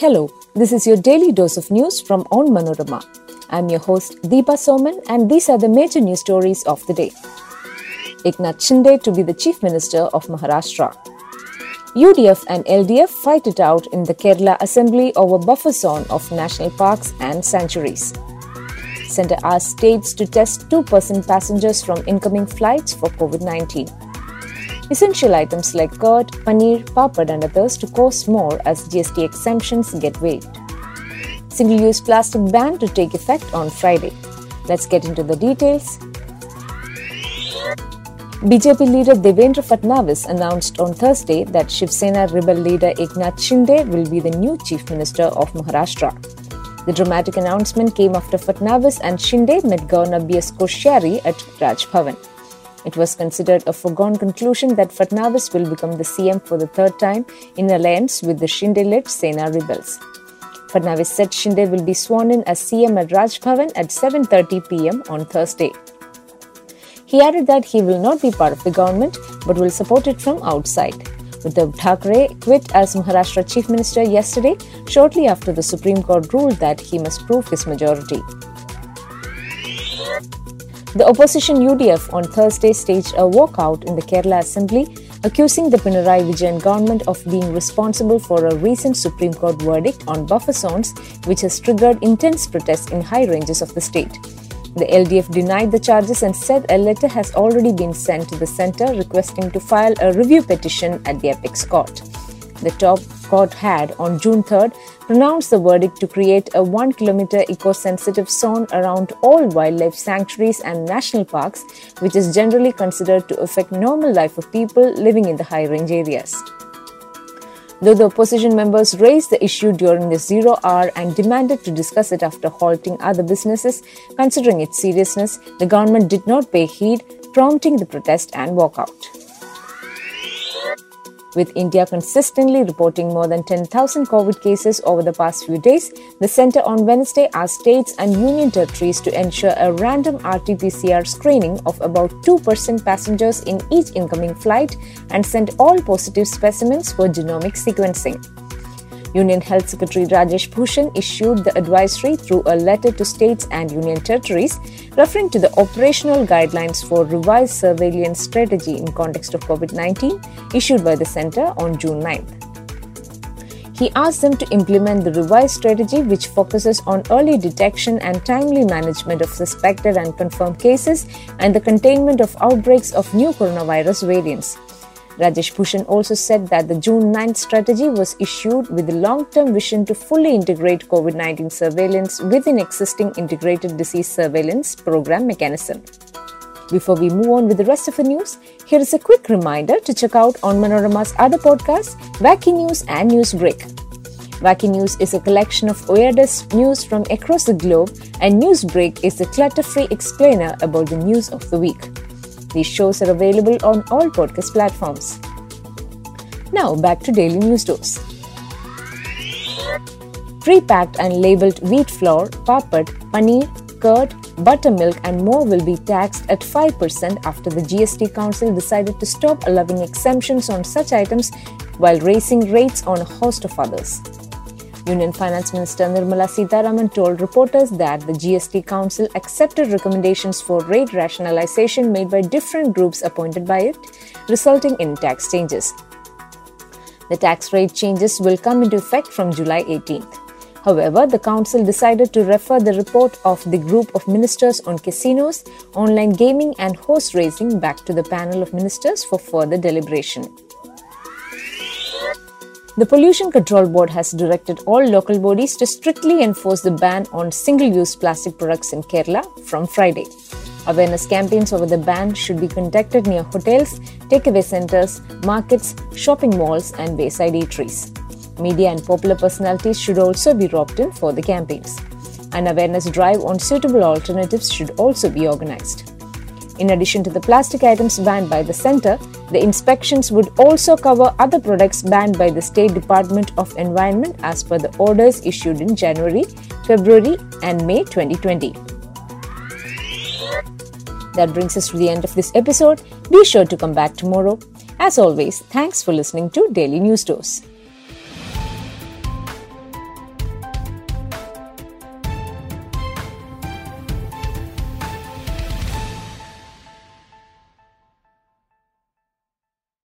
Hello, this is your daily dose of news from Onmanorama. I'm your host Deepa Soman, and these are the major news stories of the day. Eknath Shinde to be the Chief Minister of Maharashtra. UDF and LDF fight it out in the Kerala Assembly over buffer zone of national parks and sanctuaries. Centre asks states to test 2% passengers from incoming flights for COVID 19. Essential items like curd, paneer, papad, and others to cost more as GST exemptions get waived. Single use plastic ban to take effect on Friday. Let's get into the details. BJP leader Devendra Fadnavis announced on Thursday that Shiv Sena rebel leader Eknath Shinde will be the new chief minister of Maharashtra. The dramatic announcement came after Fadnavis and Shinde met Governor B.S. Koshyari at Raj Bhavan. It was considered a foregone conclusion that Fadnavis will become the CM for the third time in alliance with the Shinde-led Sena rebels. Fadnavis said Shinde will be sworn in as CM at Raj Bhavan at 7:30 p.m. on Thursday. He added that he will not be part of the government but will support it from outside. Uddhav Thackeray quit as Maharashtra Chief Minister yesterday, shortly after the Supreme Court ruled that he must prove his majority. The opposition UDF on Thursday staged a walkout in the Kerala Assembly, accusing the Pinarayi Vijayan government of being responsible for a recent Supreme Court verdict on buffer zones, which has triggered intense protests in high ranges of the state. The LDF denied the charges and said a letter has already been sent to the centre requesting to file a review petition at the apex court. The top court had, on June 3rd, pronounced the verdict to create a 1 kilometer eco sensitive zone around all wildlife sanctuaries and national parks, which is generally considered to affect normal life of people living in the high range areas. Though the opposition members raised the issue during the zero hour and demanded to discuss it after halting other businesses, considering its seriousness, the government did not pay heed, prompting the protest and walkout. With India consistently reporting more than 10,000 COVID cases over the past few days, the Centre on Wednesday asked states and union territories to ensure a random RT PCR screening of about 2% passengers in each incoming flight and send all positive specimens for genomic sequencing. Union Health Secretary Rajesh Bhushan issued the advisory through a letter to states and union territories referring to the operational guidelines for revised surveillance strategy in context of COVID-19 issued by the center on June 9th. He asked them to implement the revised strategy which focuses on early detection and timely management of suspected and confirmed cases and the containment of outbreaks of new coronavirus variants. Rajesh Bhushan also said that the June 9th strategy was issued with the long term vision to fully integrate COVID 19 surveillance within existing integrated disease surveillance program mechanism. Before we move on with the rest of the news, here is a quick reminder to check out Onmanorama's other podcasts, Wacky News and Newsbreak. Wacky News is a collection of weirdest news from across the globe, and Newsbreak is the clutter free explainer about the news of the week. These shows are available on all podcast platforms. Now back to daily news dose. Pre-packed and labeled wheat flour, papad, paneer, curd, buttermilk and more will be taxed at 5% after the GST Council decided to stop allowing exemptions on such items while raising rates on a host of others. Union Finance Minister Nirmala Sitharaman told reporters that the GST Council accepted recommendations for rate rationalization made by different groups appointed by it, resulting in tax changes. The tax rate changes will come into effect from July 18th. However, the Council decided to refer the report of the group of ministers on casinos, online gaming, and horse racing back to the panel of ministers for further deliberation. The Pollution Control Board has directed all local bodies to strictly enforce the ban on single use plastic products in Kerala from Friday. Awareness campaigns over the ban should be conducted near hotels, takeaway centers, markets, shopping malls, and wayside eateries. Media and popular personalities should also be roped in for the campaigns. An awareness drive on suitable alternatives should also be organized. In addition to the plastic items banned by the centre, the inspections would also cover other products banned by the State Department of Environment as per the orders issued in January, February, and May 2020. That brings us to the end of this episode. Be sure to come back tomorrow. As always, thanks for listening to Daily News Dose.